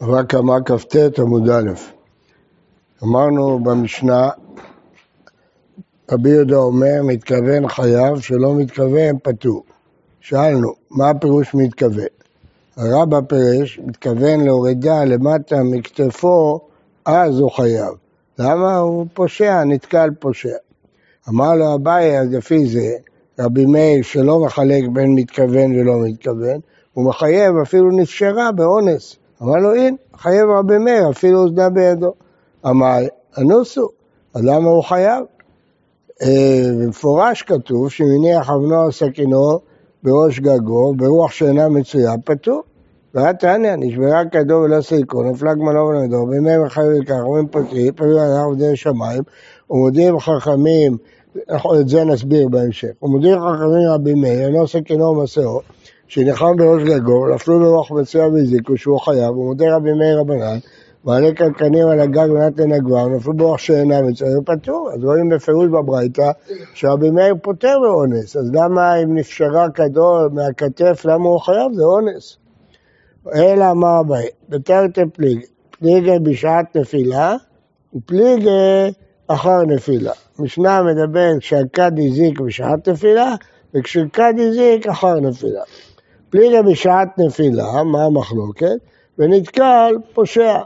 רק קמא כ"ט עמוד א'. אמרנו במשנה, רבי יהודה אומר, מתכוון חייב, שלא מתכוון פטור. שאלנו, מה הפירוש מתכוון? הרבא פירש, מתכוון להורידה למטה מכתפו, אז הוא חייב. למה? הוא פושע, נתקל פושע. אמר לו אביי, אז לפי זה, רבי מאיר שלא מחלק בין מתכוון ולא מתכוון, הוא מחייב אפילו נפשרה באונס. אמר לו, הנה, חייב רבי מאיר, אפילו אוזנה בידו. אמר, אנוסו, אז למה הוא חייב? אה, במפורש כתוב שמניח אבנו על סכינו בראש גגו, ברוח שאינה מצויה, פטור. ואת תעניה, נשברה כדו ולא סילקו, נפלה גמלו ולמדו, בימי מחייב לכך, אומרים פטרי על עובדי שמיים, ומודיעים חכמים, את זה נסביר בהמשך, ומודיעים חכמים רבים מאיר, אינו סכינו ומסעו, שניחם בראש גגו, נפלו ברוח מצויה והזיקו שהוא חייב, ומודה רבי מאיר רבנן, מעלה קנקנים על הגג מנת לנגבם, נפלו ברוח שאינה מצויה, פטור. אז רואים בפירוש בברייתא שרבי מאיר פוטר באונס, אז למה אם נפשרה כדור מהכתף, למה הוא חייב? זה אונס. אלא אמר הבא, בתרתי פליג, פליגה בשעת נפילה ופליגה אחר נפילה. משנה מדבר כשהכד הזיק בשעת נפילה וכשכד הזיק אחר נפילה. פליגה בשעת נפילה, מה המחלוקת? ונתקל פושע.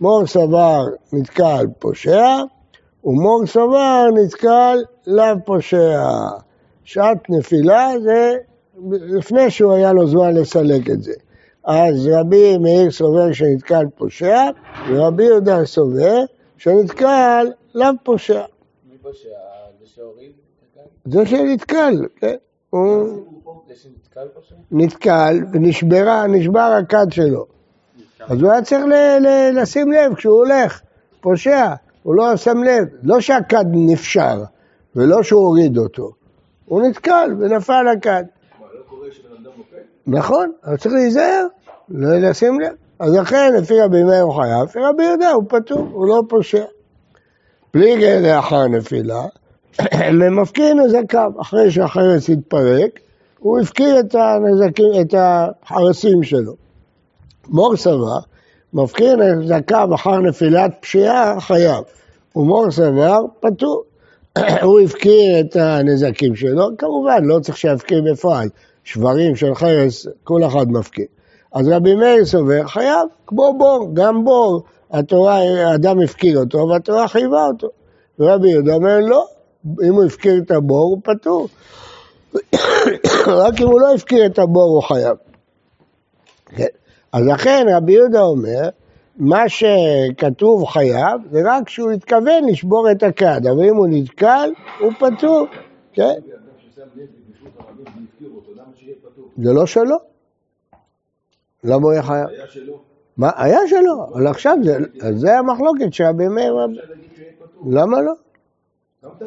מור סבר נתקל פושע, ומור סבר נתקל לאו פושע. שעת נפילה זה לפני שהוא היה לו זמן לסלק את זה. אז רבי מאיר סובר שנתקל פושע, ורבי יהודה סובר שנתקל לאו פושע. מי פושע? זה שהוריד? זה שנתקל, כן. הוא פושע? נתקל ונשברה, נשבר הכד שלו. אז הוא היה צריך לשים לב כשהוא הולך, פושע, הוא לא שם לב. לא שהכד נפשר, ולא שהוא הוריד אותו. הוא נתקל ונפל הכד. נכון, אבל צריך להיזהר, לא לשים לב. אז לכן, לפי רבי מאיר הוא חייב, לפי רבי יהודה הוא פטור, הוא לא פושע. פליגי לאחר נפילה, ומפקיר נזקיו, אחרי שהחרס התפרק, הוא הפקיר את הנזקים, את החרסים שלו. מור סבר, מפקיר נזקיו אחר נפילת פשיעה, חייב. ומור סבר, פטור. הוא הפקיר את הנזקים שלו, כמובן, לא צריך שיפקיר בפועל. שברים של חרס, כל אחד מפקיר. אז רבי מאיר סובר, חייב, כמו בור, גם בור, התורה, האדם הפקיר אותו, והתורה חייבה אותו. ורבי יהודה אומר, לא, אם הוא הפקיר את הבור, הוא פטור. רק אם הוא לא הפקיר את הבור, הוא חייב. כן. אז לכן רבי יהודה אומר, מה שכתוב חייב, זה רק כשהוא התכוון לשבור את הכד, אבל אם הוא נתקל, הוא פטור, כן? זה לא שלו. למה הוא היה חייב? היה שלו. מה, היה שלו, אבל עכשיו זה המחלוקת שרבי מאיר... למה לא?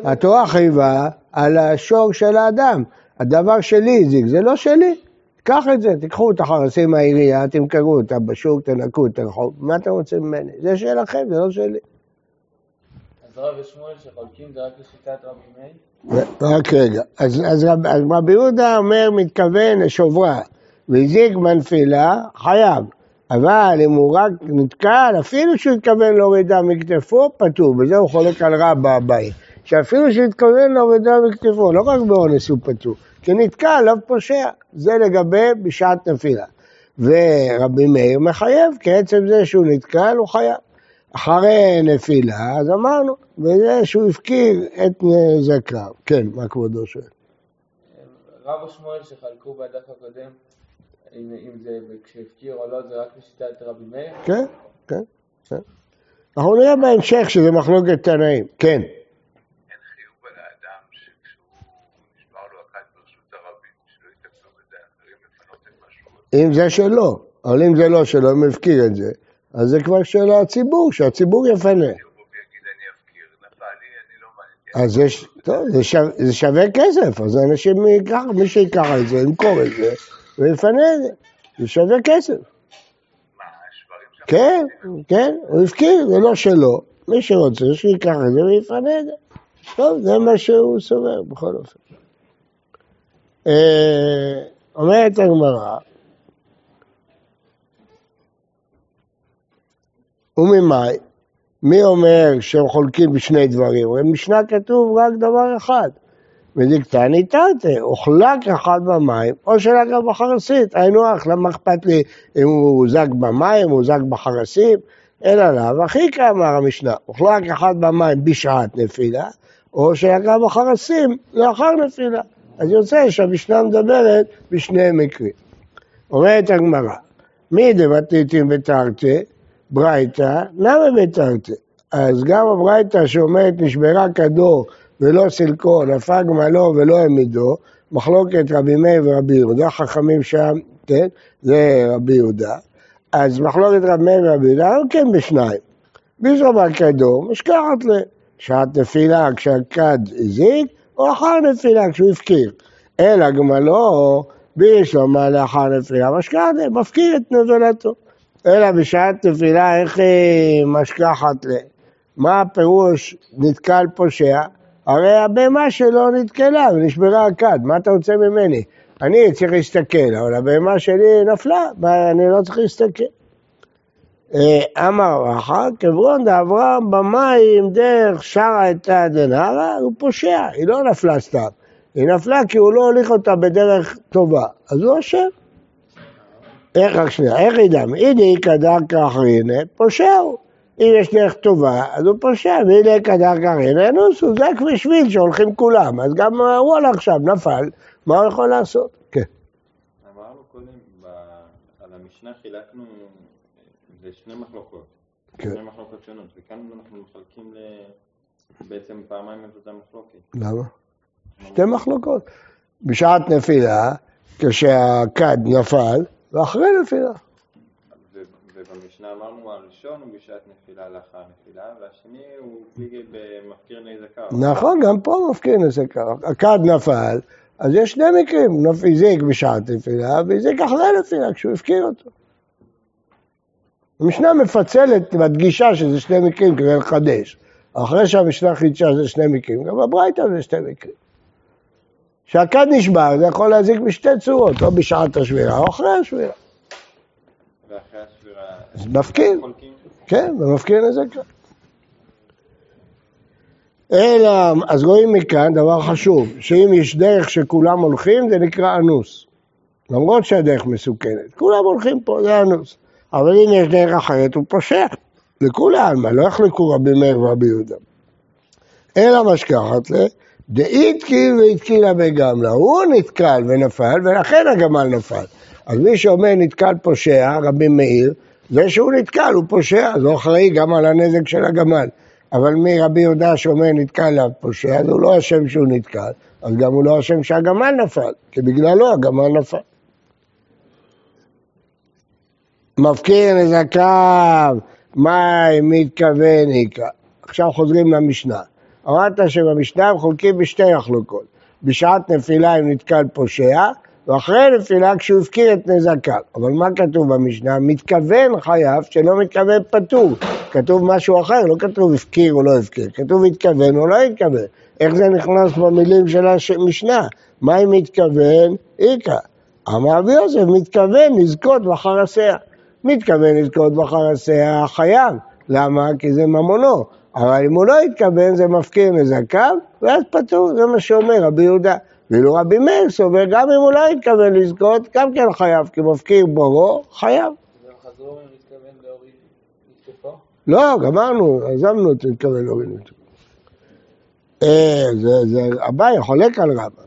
התורה חייבה על השור של האדם. הדבר שלי הזיק, זה לא שלי. קח את זה, תיקחו את החרסים מהעירייה, תמכרו אותם בשוק, תנקו את הרחוב, מה אתם רוצים ממני? זה שלכם, זה לא שלי. אז רב ושמואל שחולקים זה רק לשיטת רבי מאיר? רק רגע, אז, אז, רב, אז רבי יהודה אומר, מתכוון לשוברה, והזיק בנפילה, חייב. אבל אם הוא רק נתקל, אפילו שהוא התכוון להורידה מכתפו, פטור. בזה הוא חולק על רבא אביי. שאפילו שהוא התכוון להורידה מכתפו, לא רק באונס הוא פטור. כי נתקל, לא פושע. זה לגבי בשעת נפילה. ורבי מאיר מחייב, כי עצם זה שהוא נתקל, הוא חייב. אחרי נפילה, אז אמרנו, וזה שהוא הפקיר את נזקיו. כן, מה כבודו שואל? רב ושמואל שחלקו בדף הקודם, אם, אם זה כשהפקיר או לא, זה רק לשיטת רבי מאיר? כן, כן, כן. אנחנו נראה בהמשך שזה מחלוקת תנאים. כן. אין חיוב על האדם שכשהוא נשבר לו הכד ברשות הרבים, שלא יתקנו בזה אחרים לפנות את מה שהוא רוצה. אם זה שלו, אבל אם זה לא שלו, אם הוא הפקיר את זה, אז זה כבר של הציבור, שהציבור יפנה. לא. אז זה, ש- טוב, זה, שווה, זה שווה כסף, אז אנשים ייקח, מי שיקח את זה, ימכור את זה, ויפנה את זה. זה שווה כסף. כן, כן, הוא הפקיר, זה לא שלו. מי שרוצה, שייקח את זה ויפנה את זה. טוב, זה מה שהוא סובר, בכל אופן. אה, אומרת הגמרא, וממאי, מי אומר שהם חולקים בשני דברים? במשנה כתוב רק דבר אחד. ודקתני תרתי, אוכלה כאחד במים, או גם בחרסית. היינו הך, למה אכפת לי אם הוא זג במים, הוא זג בחרסים? אלא לאו, הכי כאמר המשנה, אוכלה כאחד במים בשעת נפילה, או גם בחרסים לאחר נפילה. אז יוצא שהמשנה מדברת בשני מקרים. אומרת הגמרא, מי דמתניתים בתרתי? ברייתא, למה בתרתי? אז גם הברייתא שאומרת נשברה כדור ולא סילקו, נפל גמלו ולא העמידו, מחלוקת רבי מאיר ורבי יהודה, חכמים שם, כן, זה רבי יהודה. אז מחלוקת רבי מאיר ורבי יהודה, הוא כן בשניים. מי שאומר כדור, משכחת לשעת נפילה כשהכד הזיק, או אחר נפילה כשהוא הפקיר. אלא גמלו, בישלמה לאחר נפילה משכחת, מפקיר את נבלתו. אלא בשעת נפילה, איך היא משכחת ל... מה הפירוש נתקל פושע? הרי הבהמה שלו נתקלה ונשברה הכד, מה אתה רוצה ממני? אני צריך להסתכל, אבל הבהמה שלי נפלה, אני לא צריך להסתכל. אה, אמר רחא, כברון דאברהם במים דרך שרה את דנהרה, הוא פושע, היא לא נפלה סתם. היא נפלה כי הוא לא הוליך אותה בדרך טובה, אז הוא אשם. איך רק שנייה, איך ידע? הנה כדרכא אחרינא, פושע הוא. אם יש דרך טובה, אז הוא פושע, והנה כדרכא אחרינא, נוסו, זה כבר שביל שהולכים כולם, אז גם הוא הלך עכשיו, נפל, מה הוא יכול לעשות? כן. אמרנו קודם, על המשנה חילקנו לשני מחלוקות, כן. שני מחלוקות שונות, וכאן אנחנו מחלקים בעצם פעמיים את אותה מחלוקת. למה? שתי מחלוקות. בשעת נפילה, כשהכד נפל, ואחרי נפילה. ובמשנה אמרנו הראשון הוא בשעת נפילה לאחר נפילה, והשני הוא פליגל במפקיר נזקר. נכון, גם פה מפקיר נזקר. הכד נפל, אז יש שני מקרים, הזיק בשעת נפילה, והזיק אחרי נפילה, כשהוא הפקיר אותו. המשנה מפצלת, מדגישה שזה שני מקרים כדי לחדש. אחרי שהמשנה חידשה זה שני מקרים, גם בברייתא זה שני מקרים. כשהכד נשבר, זה יכול להזיק בשתי צורות, או בשעת השבירה או אחרי השבירה. ואחרי השבירה... אז מפקיר? כן, ומפקיר נזק. אלא, אז רואים מכאן דבר חשוב, שאם יש דרך שכולם הולכים, זה נקרא אנוס. למרות שהדרך מסוכנת, כולם הולכים פה, זה אנוס. אבל אם יש דרך אחרת, הוא פושע. לכולי עלמא, לא יחלקו רבי מאיר ורבי יהודה. אלא משכחת ל... דאיתקיל והתקילה בגמלה. הוא נתקל ונפל, ולכן הגמל נפל. אז מי שאומר נתקל פושע, רבי מאיר, זה שהוא נתקל, הוא פושע, אז הוא אחראי גם על הנזק של הגמל. אבל מרבי יהודה שאומר נתקל עליו פושע, אז הוא לא אשם שהוא נתקל, אז גם הוא לא אשם שהגמל נפל, כי בגללו הגמל נפל. מפקיר נזקיו, מה מתכוון איכה? עכשיו חוזרים למשנה. אמרת שבמשנה הם חולקים בשתי מחלוקות. בשעת נפילה אם נתקל פושע, ואחרי נפילה כשהוא הפקיר את נזקיו. אבל מה כתוב במשנה? מתכוון חייב שלא מתכוון פטור. כתוב משהו אחר, לא כתוב הפקיר או לא הפקיר. כתוב התכוון או לא התכוון. איך זה נכנס במילים של המשנה? מה אם מתכוון? איכה. אמר רבי יוסף, מתכוון לזכות בחרסיה. מתכוון לזכות בחרסיה חייב. למה? כי זה ממונו. אבל אם הוא לא התכוון זה מפקיר נזקיו, ואז פטור, זה מה שאומר רבי יהודה. ואילו רבי מאיר סובר, גם אם הוא לא התכוון לזכות, גם כן חייב, כי מפקיר בורו, חייב. לא, גמרנו, עזבנו את מתכוון להוריד אותו. אה, זה, זה, אביי חולק על רבא.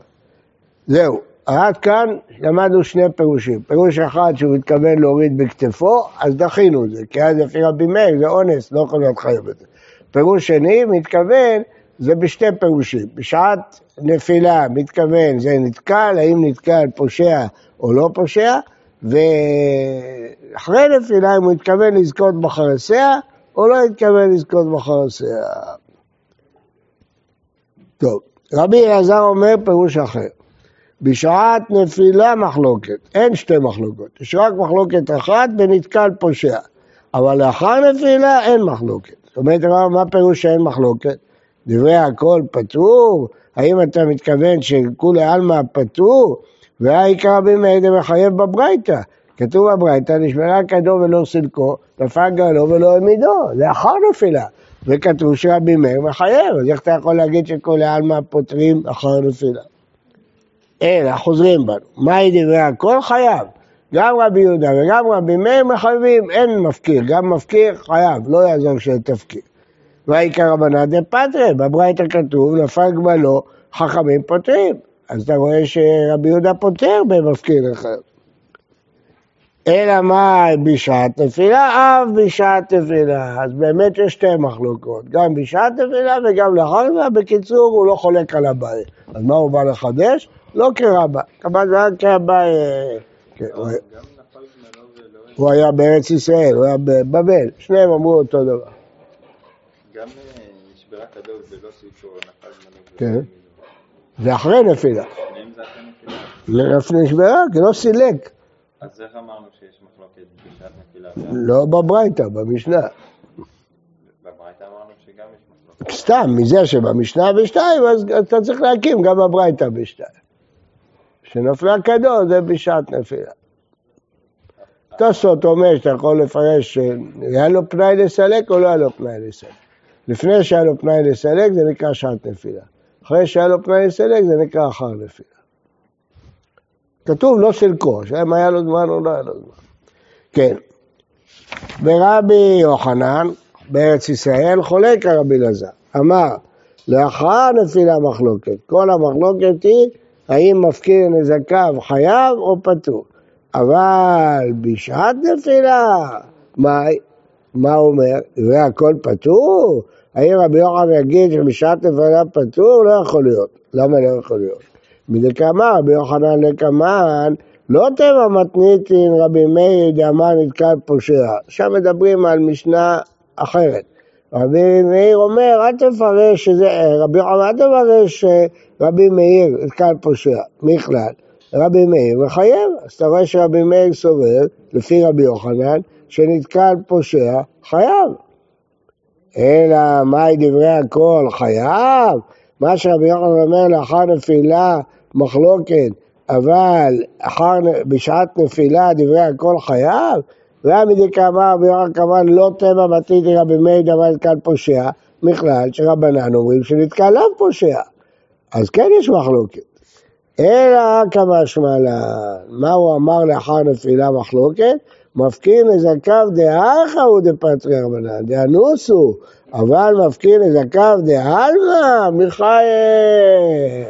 זהו, עד כאן למדנו שני פירושים. פירוש אחד שהוא מתכוון להוריד בכתפו, אז דחינו את זה, כי אז לפי רבי מאיר זה אונס, לא יכול להיות חייב את זה. פירוש שני, מתכוון, זה בשתי פירושים. בשעת נפילה, מתכוון, זה נתקל, האם נתקל פושע או לא פושע, ואחרי נפילה, אם הוא התכוון לזכות בחרסיה, או לא התכוון לזכות בחרסיה. טוב, רבי אלעזר אומר פירוש אחר. בשעת נפילה מחלוקת, אין שתי מחלוקות, יש רק מחלוקת אחת ונתקל פושע, אבל לאחר נפילה אין מחלוקת. אומרת, מה פירוש שאין מחלוקת? דברי הכל פטור? האם אתה מתכוון שכולי עלמא פטור? והעיקר רבי מאיר מחייב בברייתא, כתוב בברייתא, נשמרה כדו ולא סילקו, נפל גלו ולא העמידו, לאחר נפילה. וכתוב שרבי מאיר מחייב, אז איך אתה יכול להגיד שכל העלמא פותרים אחר נפילה? אלא, חוזרים בנו, מהי דברי הכל חייב. גם רבי יהודה וגם רבי מאיר מחייבים, אין מפקיר, גם מפקיר חייב, לא יעזור שתפקיר. והעיקר רבנן דפטרי, בברייתא כתוב, נפל גמלו, חכמים פותרים. אז אתה רואה שרבי יהודה פותר במפקיר אחד. אלא מה בשעת נפילה? אף בשעת נפילה. אז באמת יש שתי מחלוקות, גם בשעת נפילה וגם לאחר זה, בקיצור הוא לא חולק על הבעיה. אז מה הוא בא לחדש? לא כרבה, כמובן זה רק כרבה... כן, הוא היה בארץ ישראל, הוא היה בבבל, שניהם אמרו אותו דבר. גם אה, נשברה כדור ולא סיפור, נפל מנהיג. כן. זה אחרי נפילה. זה נפילה. נשברה, כי לא סילק. אז איך אמרנו שיש מחלוקת בשעת נפילה? לא בברייתא, במשנה. בברייתא אמרנו שגם יש מחלוקת. סתם, מזה שבמשנה בשתיים, אז אתה צריך להקים גם בברייתא בשתיים. שנפלה כדור זה בשעת נפילה. תוספות אומר שאתה יכול לפרש היה לו פנאי לסלק או לא היה לו פנאי לסלק. לפני שהיה לו פנאי לסלק זה נקרא שעת נפילה. אחרי שהיה לו פנאי לסלק זה נקרא אחר נפילה. כתוב לא סילקו, שאם היה לו זמן או לא היה לו זמן. כן. ורבי יוחנן בארץ ישראל חולק על רבי. אמר, לאחר נפילה מחלוקת. כל המחלוקת היא האם מפקיר נזקיו חייב או פטור. אבל בשעת נפילה, מה, מה אומר? והכל פטור? האם רבי יוחנן יגיד שבשעת נפילה פטור? לא יכול להיות. למה לא יכול להיות? מדקאמר, רבי יוחנן לקמן, לא טבע מתניתין רבי מאיר דאמר נתקל פושע. שם מדברים על משנה אחרת. רבי מאיר אומר, אל תפרש שזה, רבי יוחנן, אל תפרש שרבי מאיר נתקל פושע, בכלל. רבי מאיר מחייב, אז אתה רואה שרבי מאיר סובר, לפי רבי יוחנן, שנתקל פושע, חייב. אלא מהי דברי הכל חייב? מה שרבי יוחנן אומר לאחר נפילה מחלוקת, אבל אחר, בשעת נפילה דברי הכל חייב? ועמידי כאמר רבי יוחנן כמובן לא טבע מתיתי רבי מאיר דבר נתקל פושע, בכלל שרבנן אומרים שנתקל לאו פושע. אז כן יש מחלוקת. אלא כמשמע לן, מה הוא אמר לאחר נפילה מחלוקת? מפקיר נזקיו דאחא הוא דפטרי רבנן, דאנוסו, אבל מפקיר נזקיו דעלמא, מחייב.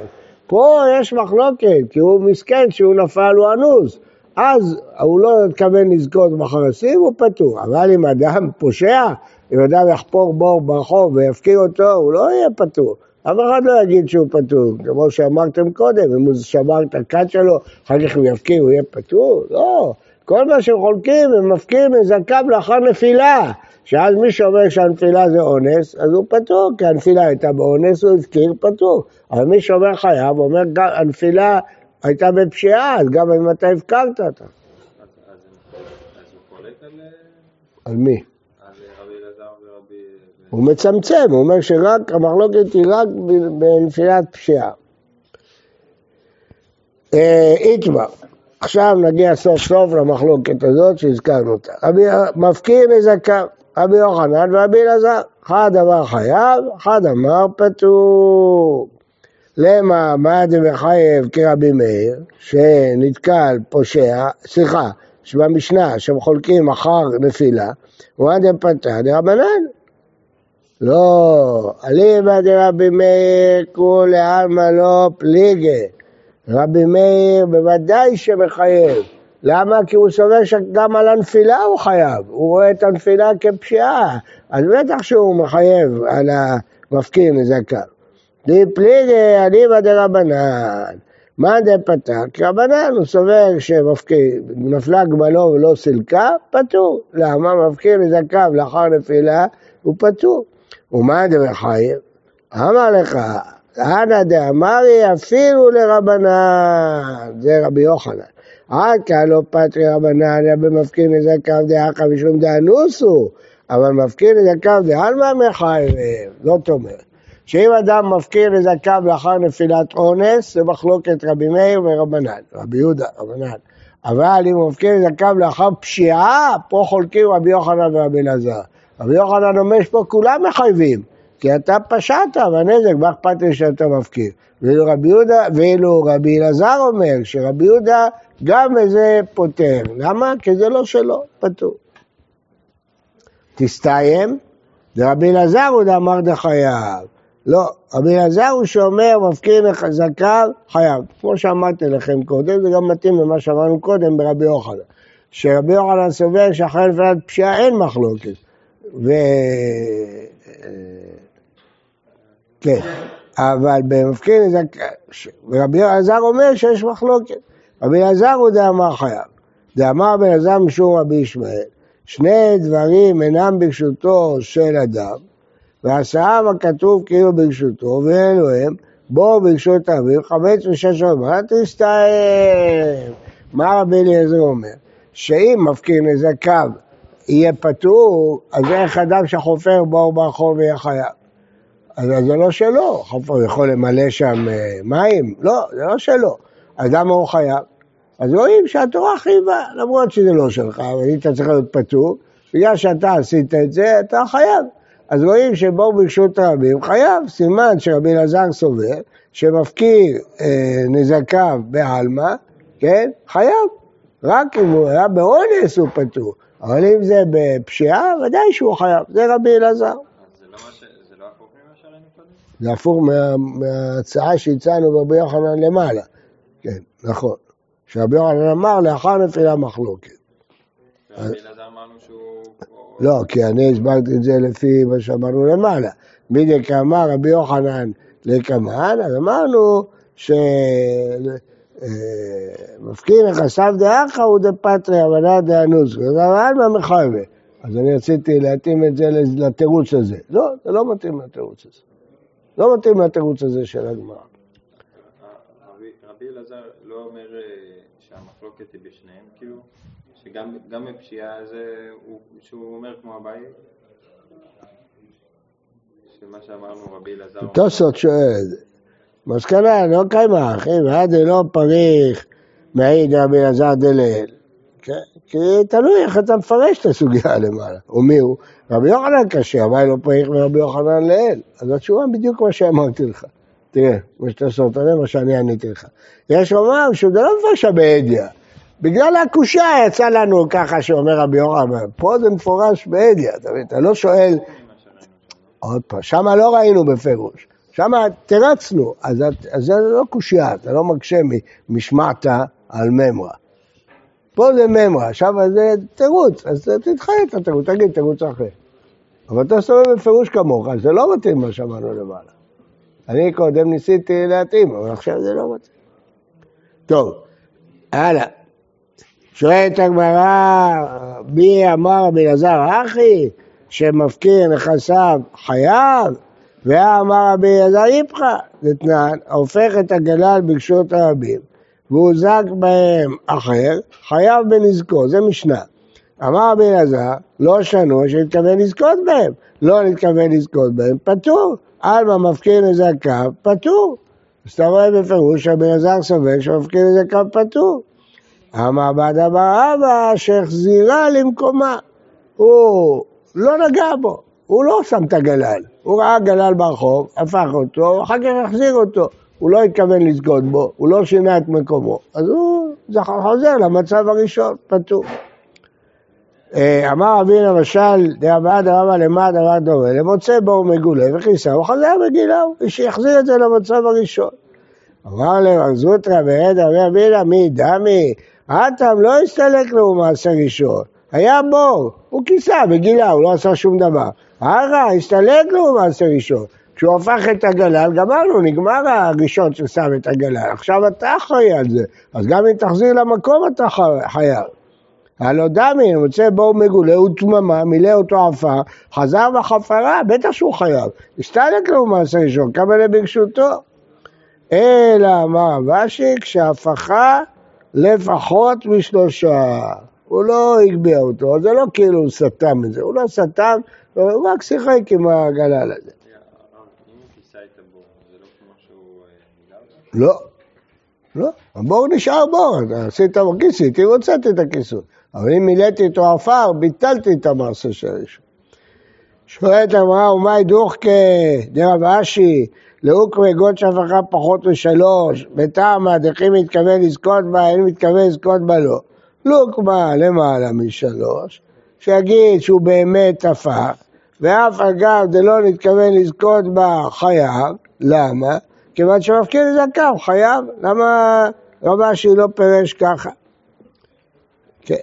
פה יש מחלוקת, כי הוא מסכן שהוא נפל, הוא אנוס. אז הוא לא התכוון לזכות בחרסים, הוא פטור. אבל אם אדם פושע, אם אדם יחפור בור ברחוב ויפקיר אותו, הוא לא יהיה פטור. אף אחד לא יגיד שהוא פטור, כמו שאמרתם קודם, אם הוא שבר את הכת שלו, אחר כך הוא יפקיר, הוא יהיה פטור? לא. כל מה שהם חולקים, הם מפקירים נזקיו לאחר נפילה. שאז מי שאומר שהנפילה זה אונס, אז הוא פטור, כי הנפילה הייתה באונס, הוא הפקיר, פטור. אבל מי שאומר חייב, אומר הנפילה הייתה בפשיעה, אז גם אם אתה הפקרת אותה. אז הוא חולק על על מי? על רבי אלעזר ורבי... הוא מצמצם, הוא אומר שרק, המחלוקת היא רק בנפילת פשיעה. אה, איתמר, עכשיו נגיע סוף סוף למחלוקת הזאת שהזכרנו אותה. רבי, מפקיר נזקיו, רבי יוחנן ורבי אלעזר. אחד אמר חייב, אחד אמר פטור. למה, מה דמחייב כרבי מאיר, שנתקל פושע, סליחה, שבמשנה שהם חולקים אחר נפילה, ומה דפתא דרבנן. לא, אליבא דרבי מאיר כולי עלמא לא פליגי. רבי מאיר בוודאי שמחייב. למה? כי הוא סובר שגם על הנפילה הוא חייב. הוא רואה את הנפילה כפשיעה. אז בטח שהוא מחייב על המפקיר נזקיו. די פליגי אליבא דרבנן. מה דפתק? רבנן הוא סובר שמפקיר, נפלה גמלו ולא סילקה, פטור. למה? מפקיר נזקיו לאחר נפילה, הוא פטור. ומה דמחייב? אמר לך, אנא דאמרי אפילו לרבנן, זה רבי יוחנן. עד כאן לא פטרי רבנן, אלא במפקיר נזקיו דאחא משום דאנוסו, אבל מפקיר נזקיו דעלמא מחייב. זאת אומרת, שאם אדם מפקיר נזקיו לאחר נפילת אונס, זה מחלוקת רבי מאיר ורבנן, רבי יהודה, רבנן. אבל אם הוא מפקיר נזקיו לאחר פשיעה, פה חולקים רבי יוחנן ורבי אלעזר. רבי יוחנן אומר שפה כולם מחייבים, כי אתה פשעת בנזק, מה אכפת לי שאתה מפקיר? ואילו רבי יהודה, ואילו רבי אלעזר אומר שרבי יהודה גם בזה פותר. למה? כי זה לא שלו, פטור. תסתיים, ורבי אלעזר הוא דאמר דחייב. לא, רבי אלעזר הוא שאומר מפקיר זכר חייב. כמו שאמרתי לכם קודם, זה גם מתאים למה שאמרנו קודם ברבי יוחנן. שרבי יוחנן סובר שאחרי נפילת פשיעה אין מחלוקת. ו... כן, אבל במפקיר ורבי אלעזר אומר שיש מחלוקת. רבי אלעזר הוא דאמר חייב. דאמר רבי אלעזר משום רבי ישמעאל, שני דברים אינם ברשותו של אדם, ועשאיו הכתוב כאילו ברשותו, ואלו הם, בואו ברשות אביו, חמץ ושש עולמה, תסתיים. מה רבי אליעזר אומר? שאם מפקיר נזקיו יהיה פטור, אז איך אדם שחופר בור ברחוב ויהיה חייב? אז זה לא שלו, הוא יכול למלא שם אה, מים? לא, זה לא שלו. אדם הוא חייב. אז רואים שהתורה חייבה, למרות שזה לא שלך, אבל היית צריך להיות פטור, בגלל שאתה עשית את זה, אתה חייב. אז רואים שבו ברשות רבים חייב, סימן שרבי אלעזר סובר שמפקיר אה, נזקיו בעלמא, כן, חייב. רק אם הוא היה באונס הוא פטור, אבל אם זה בפשיעה, ודאי שהוא חייב, זה רבי אלעזר. זה לא לא הפוך מההצעה שהצענו ברבי יוחנן למעלה. כן, נכון. שרבי יוחנן אמר לאחר נפילה מחלוקת. רבי אלעזר. לא, כי אני הסברתי את זה לפי מה שאמרנו למעלה. בדיוק כאמר רבי יוחנן לקמן, אז אמרנו שמפקיר נכסיו דאחא הוא דפטרי אמנה דאנוס, אבל מה מחייבה? אז אני רציתי להתאים את זה לתירוץ הזה. לא, זה לא מתאים לתירוץ הזה. לא מתאים לתירוץ הזה של הגמרא. רבי אלעזר לא אומר אה, שהמחלוקת היא בשניהם, כאילו, שגם גם בפשיעה זה, הוא- שהוא אומר כמו אביי? שמה שאמרנו רבי אלעזר, תוספות שואל, מסקנה, לא קיימה, אחי, ועד לא פריך מעיד רבי אלעזר דליל. כן? כי תלוי איך אתה מפרש את הסוגיה למעלה. ומי הוא? רבי יוחנן קשה, אבל לא פריך מרבי יוחנן לאל. אז התשובה בדיוק מה שאמרתי לך. תראה, מה שאתה סותר, מה שאני עניתי לך. יש לומר שהוא לא מפרש באדיא. בגלל הקושייה יצא לנו ככה שאומר רבי יוחנן, פה זה מפורש באדיא, אתה מבין? אתה לא שואל עוד פעם, שמה לא ראינו בפירוש, שמה תרצנו, אז, אז זה לא קושייה, אתה לא מקשה מ- משמעתה על ממרה. פה זה ממרה, שם זה תירוץ, אז תדחה את התירוץ, תגיד תירוץ אחר. אבל אתה סובל בפירוש כמוך, זה לא מתאים מה שאמרנו למעלה. אני קודם ניסיתי להתאים, אבל עכשיו זה לא מתאים. טוב, הלאה. שואלת הגמרא, מי אמר רבי אלעזר אחי, שמפקיר נכסיו חייב? ואמר רבי אלעזר איפכא, דתנן, ההופך את הגלל ברשות הרבים, והוזק בהם אחר, חייב בנזקו, זה משנה. אמר רבי אלעזר, לא שנו שהתכוון לזכות בהם, לא נתכוון לזכות בהם, פטור. עלמא מפקיר נזקיו, פטור. אז אתה רואה בפירוש רבי אלעזר סובר שמפקיר נזקיו פטור. אמר בעד אמר אבא שהחזירה למקומה. הוא לא נגע בו, הוא לא שם את הגלל. הוא ראה גלל ברחוב, הפך אותו, אחר כך החזיר אותו. הוא לא התכוון לזכות בו, הוא לא שינה את מקומו. אז הוא זכר חוזר למצב הראשון, פטור. אה, אמר רבי למשל, דאבא דרבה למה דבר דומה, למוצא בור מגולה וכיסה, הוא חזר בגילהו, ושיחזיר את זה למצב הראשון. אמר להם, זוטרא רבי אבינה, מי דמי? האטם לא הסתלק לו מעשה ראשון. היה בור, הוא כיסה בגילה, הוא לא עשה שום דבר. הרה, הסתלק לו מעשה ראשון. כשהוא הפך את הגלל, גמרנו, נגמר הראשון ששם את הגלל. עכשיו אתה אחראי על זה, אז גם אם תחזיר למקום אתה חייב. הלא דמי, מוצא בור מגולה, הוא תממה, מילא אותו עפר, חזר בחפרה, בטח שהוא חייב. הסתלק לו מעשה ראשון, קבל ברשותו. אלא אמר רש"י, כשהפכה לפחות משלושה. הוא לא הגביה אותו, זה לא כאילו הוא סתם את זה, הוא לא סתם, הוא רק שיחק עם הגלל הזה. הבור, זה לא אה, אותו? לא, לא, הבור נשאר בור, עשית כיסיתי, הוצאתי את הכיסוי. אבל אם מילאתי איתו עפר, ביטלתי את המעשה של הראשון. שואלת הגמרא, ומאי דוחקה דרב אשי, לאוקרי גוד שפחה פחות משלוש, בטעמה דכי מתכוון לזכות בה, אין מתכוון לזכות בה לא. לוקמה למעלה משלוש, שיגיד שהוא באמת הפך, ואף אגב דלא נתכוון לזכות בה חייב, למה? כיוון שמפקיר לזכם חייב, למה רבה שהיא לא פירש ככה? כן.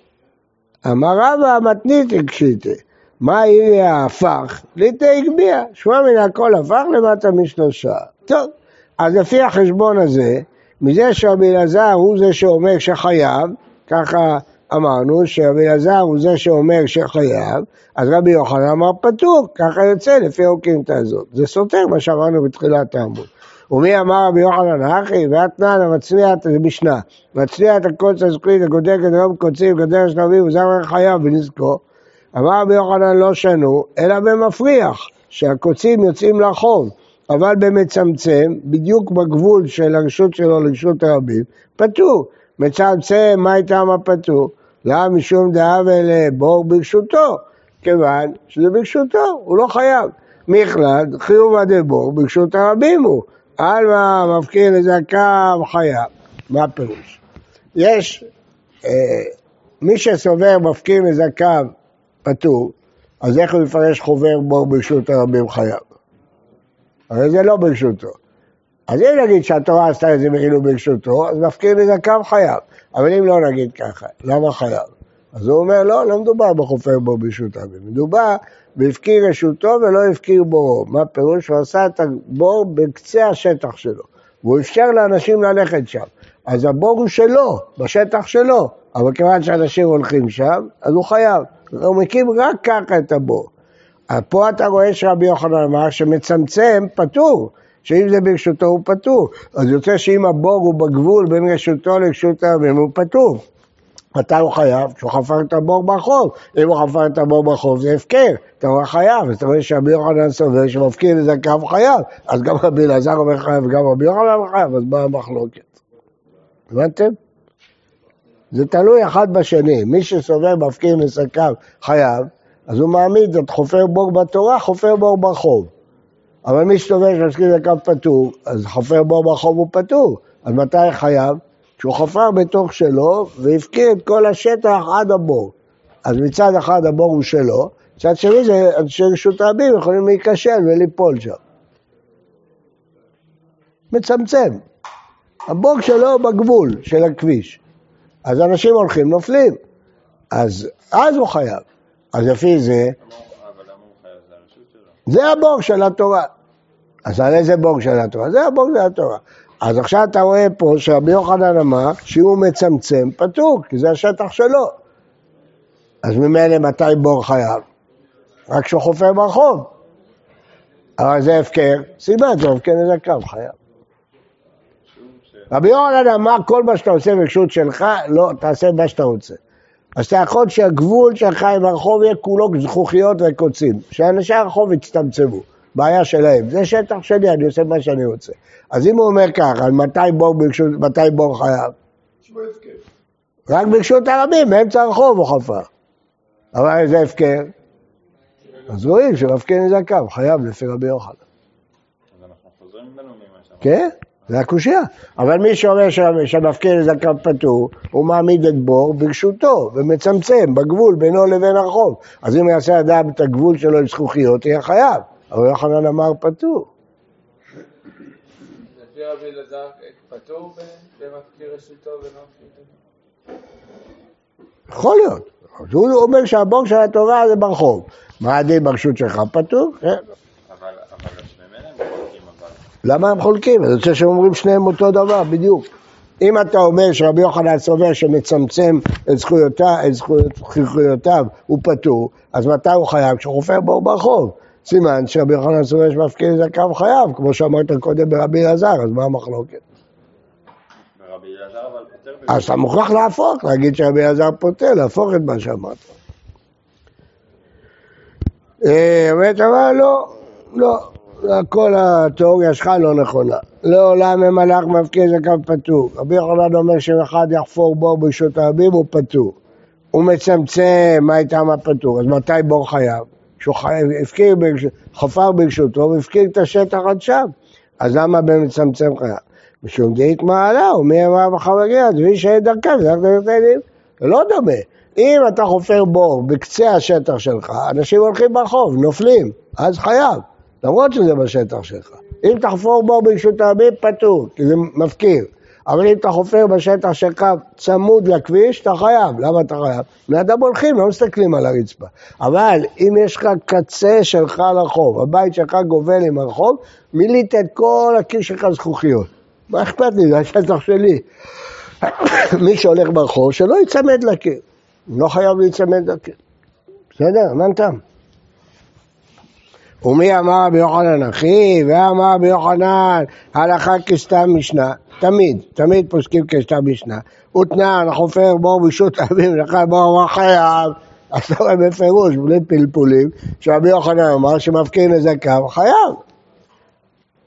אמר רבא מתנית הקשיתי, מה יהיה ההפך? ליטא הגביה, שמע מן הכל הפך למטה משלושה. טוב, אז לפי החשבון הזה, מזה שרבי אלעזר הוא זה שאומר שחייב, ככה אמרנו שרבי אלעזר הוא זה שאומר שחייב, אז רבי יוחנן אמר פטור, ככה יוצא לפי האוקימתא הזאת. זה סותר מה שאמרנו בתחילת העמוד. ומי אמר רבי יוחנן אחי, ואתנן המצניע את המשנה, מצניע את הקוץ הזכרית, הגודק את רוב קוצים, גדר שלבים, וזמר חייב בנזקו. אמר רבי יוחנן לא שנו, אלא במפריח, שהקוצים יוצאים לחוב, אבל במצמצם, בדיוק בגבול של הרשות שלו לרשות הרבים, פטור. מצמצם, מה איתם הפטור? למה משום דאבה לבור ברשותו? כיוון שזה ברשותו, הוא לא חייב. מכלל, חיוב דבור ברשות הרבים הוא. עלמא מפקיר לזכם חייב. מה הפירוש? יש, אה, מי שסובר מפקיר לזכם פטור, אז איך הוא יפרש חובר בור ברשות הרבים חייב? הרי זה לא ברשותו. אז אם נגיד שהתורה עשתה את זה כאילו ברשותו, אז מפקיר לזכם חייב. אבל אם לא נגיד ככה, למה חייב? אז הוא אומר, לא, לא מדובר בחופר בור ברשות הרבים, מדובר והפקיר רשותו ולא הפקיר בורו. מה פירוש? הוא עשה את הבור בקצה השטח שלו, והוא אפשר לאנשים ללכת שם. אז הבור הוא שלו, בשטח שלו, אבל כיוון שאנשים הולכים שם, אז הוא חייב. הוא מקים רק ככה את הבור. פה אתה רואה שרבי יוחנן אמר שמצמצם פטור, שאם זה ברשותו הוא פטור. אז יוצא שאם הבור הוא בגבול בין רשותו לרשות הרבים הוא פטור. מתי הוא חייב? כשהוא חפר את הבור ברחוב. אם הוא חפר את הבור ברחוב זה הפקר, אתה רואה חייב. אז אתה רואה שרבי יוחנן סובר שמפקיר לזכיו חייב. אז גם רבי אלעזר אומר חייב וגם רבי יוחנן חייב, אז מה המחלוקת? הבנתם? זה תלוי אחד בשני. מי שסובר מפקיר לזכיו חייב, אז הוא מעמיד את חופר בור בתורה, חופר בור ברחוב. אבל מי שסובר שמפקיר לזכיו פטור, אז חופר בור ברחוב הוא פטור. אז מתי חייב? שהוא חפר בתוך שלו והפקיר את כל השטח עד הבור. אז מצד אחד הבור הוא שלו, מצד שני זה אנשי רשות רבים יכולים להיכשל וליפול שם. מצמצם. הבור שלו בגבול של הכביש. אז אנשים הולכים, נופלים. אז אז הוא חייב. אז לפי זה... זה הבור של התורה. אז על איזה בור של התורה? זה הבור של התורה. אז עכשיו אתה רואה פה שרבי יוחנן אמר שאם הוא מצמצם, פטור, כי זה השטח שלו. אז ממילא מתי בור חייב? רק כשהוא חופר ברחוב. אבל זה הפקר, סימן זה הפקר נזקם, חייב. רבי יוחנן אמר כל מה שאתה עושה ברשות שלך, לא, תעשה מה שאתה רוצה. אז אתה יכול שהגבול שלך עם הרחוב יהיה כולו זכוכיות וקוצים, שאנשי הרחוב יצטמצמו. בעיה שלהם. זה שטח שלי, אני עושה מה שאני רוצה. אז אם הוא אומר ככה, מתי בור, ברשות, מתי בור חייב? רק ברשות הרבים, באמצע הרחוב הוא חפר. אבל זה הפקר. אז רואים שמפקיר נזקיו, חייב לפי רבי יוחנן. אז אנחנו חוזרים בנו ממה שאמרנו. כן? זה הקושייה. אבל מי שאומר ש- שמפקיר נזקיו פטור, הוא מעמיד את בור ברשותו, ומצמצם בגבול בינו לבין הרחוב. אז אם יעשה אדם את הגבול שלו עם זכוכיות, יהיה חייב. אבל יוחנן אמר פטור. לפי רבי אלעזר פטור במפקיר רשותו ולא? יכול להיות. הוא אומר שהבור של התורה זה ברחוב. מה הדין ברשות שלך? פטור? כן. אבל אבל השניהם הם חולקים אבל. למה הם חולקים? אני רוצה שהם אומרים שניהם אותו דבר, בדיוק. אם אתה אומר שרבי יוחנן סובר שמצמצם את זכויותיו, את זכויות- זכויותיו, הוא פטור, אז מתי הוא חייב? כשהוא חופר בור ברחוב. סימן שרבי יוחנן סובר שמפקיר זכאיו חייב, כמו שאמרת קודם ברבי אלעזר, אז מה המחלוקת? אז אתה מוכרח להפוך, להגיד שרבי אלעזר פותר, להפוך את מה שאמרת. אה, אומרת אבל לא, לא, כל התיאוריה שלך לא נכונה. לעולם אם מלאך מפקיד זקן פטור. רבי יוחנן אומר שאם אחד יחפור בור ברשות הרבים הוא פטור. הוא מצמצם מה איתם הפטור, אז מתי בור חייב? כשהוא הפקיר, חפר ברשותו והפקיר את השטח עד שם. אז למה במצמצם חייב? משום דאית מעלה, ומי אמר וחברגיה, אז מי שאין דרכם, זה רק דרך זה לא דומה. אם אתה חופר בור בקצה השטח שלך, אנשים הולכים ברחוב, נופלים, אז חייב, למרות שזה בשטח שלך. אם תחפור בור ברשות הרבים, פטור, כי זה מפקיר. אבל אם אתה חופר בשטח שלך צמוד לכביש, אתה חייב. למה אתה חייב? בני אדם הולכים, לא מסתכלים על הרצפה. אבל אם יש לך קצה שלך לרחוב, הבית שלך גובל עם הרחוב, מילאת את כל הקיר שלך זכוכיות. מה אכפת לי? זה השטח שלי. מי שהולך ברחוב, שלא ייצמד לקיר. לא חייב להיצמד לקיר. בסדר? מה טעם? ומי אמר רבי יוחנן אחי, ואמר רבי יוחנן הלכה כסתם משנה, תמיד, תמיד פוסקים כסתם משנה. ותנען, חופר בור בשו"ת אבים, לך בור אמר חייב, אז אתה רואה בפירוש, בלי פלפולים, שרבי יוחנן אמר שמפקיר נזקיו, חייב.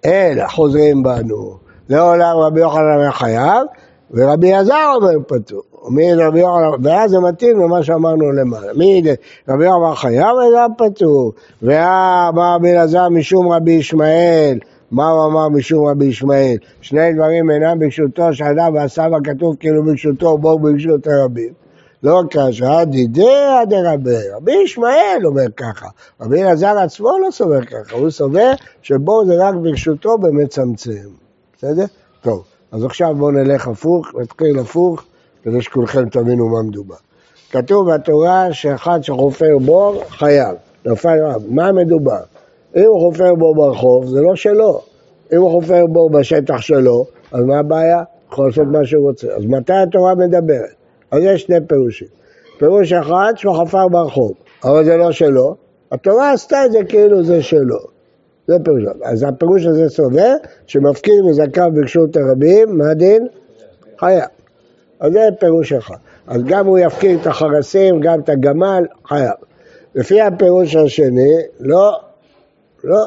אלא חוזרים בנו, לעולם רבי יוחנן אומר חייב, ורבי אלעזר אומר פטור. רבי ואז זה מתאים למה שאמרנו למעלה. מי רבי יוחנן חייב וגם פטור. ואמר רבי אלעזר משום רבי ישמעאל. מה הוא אמר משום רבי ישמעאל? שני דברים אינם ברשותו, שאדם ועשה כתוב כאילו ברשותו, בור ברשות הרבים. לא כאשר דידי דרבי, רבי ישמעאל אומר ככה, רבי אלעזר עצמו לא סובר ככה, הוא סובר שבור זה רק ברשותו במצמצם, בסדר? טוב. אז עכשיו בואו נלך הפוך, נתחיל הפוך, כדי שכולכם תבינו מה מדובר. כתוב בתורה שאחד שחופר בור חייב, נפל רב. מה מדובר? אם הוא חופר בור ברחוב, זה לא שלו. אם הוא חופר בור בשטח שלו, אז מה הבעיה? יכול לעשות מה שהוא רוצה. אז מתי התורה מדברת? אז יש שני פירושים. פירוש אחד שהוא חפר ברחוב, אבל זה לא שלו, התורה עשתה את זה כאילו זה שלו. זה פירוש. אז הפירוש הזה סובר שמפקיר מזכיו ברשות הרבים, מה הדין? חייב. אז זה פירוש אחד. אז גם הוא יפקיר את החרסים, גם את הגמל, חייב. לפי הפירוש השני, לא, לא.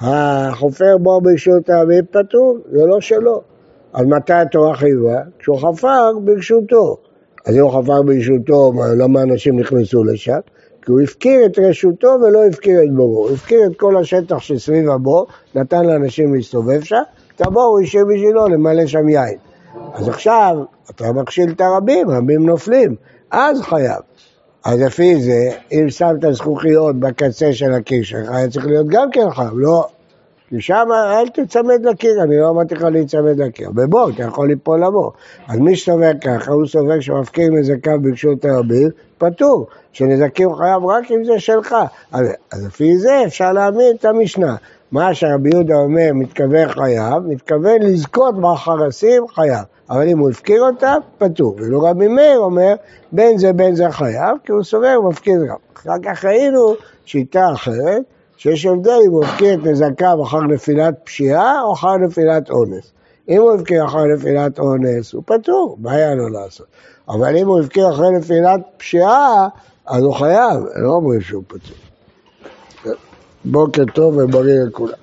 החופר בו ברשות הרבים פטור, זה לא שלו. אז מתי התורה חייבה? כשהוא חפר ברשותו. אז אם הוא חפר ברשותו, למה אנשים נכנסו לשם? כי הוא הפקיר את רשותו ולא הפקיר את בורו. הוא הפקיר את כל השטח שסביב הבור, נתן לאנשים להסתובב שם, את הבור הוא יישב בשבילו למלא שם יין. אז עכשיו אתה מכשיל את הרבים, רבים נופלים, אז חייב. אז לפי זה, אם שמת זכוכיות בקצה של הקיר שלך, היה צריך להיות גם כן חייב, לא. כי שם אל תצמד לקיר, אני לא אמרתי לך להיצמד לקיר. בבור, אתה יכול ליפול לבור. אז מי שסובר ככה, הוא סובר שמפקיר נזקיו ברשות הרבים, פטור. שנזקים חייב רק אם זה שלך. אז, אז לפי זה אפשר להאמין את המשנה. מה שרבי יהודה אומר, מתכוון חייב, מתכוון לזכות בחרסים חייב. אבל אם הוא הפקיר אותה, פטור. ואילו רבי מאיר אומר, בין זה בין זה חייב, כי הוא סובר, הוא מפקיר גם. אחר כך ראינו שיטה אחרת, שיש הבדל אם הוא הפקיר את נזקיו אחר נפילת פשיעה או אחר נפילת אונס. אם הוא הפקיר אחר נפילת אונס, הוא פטור, מה היה לו לעשות? אבל אם הוא הפקיר אחרי נפילת פשיעה, אז הוא חייב, לא אומרים שהוא פטור. בוקר טוב ובריא לכולם.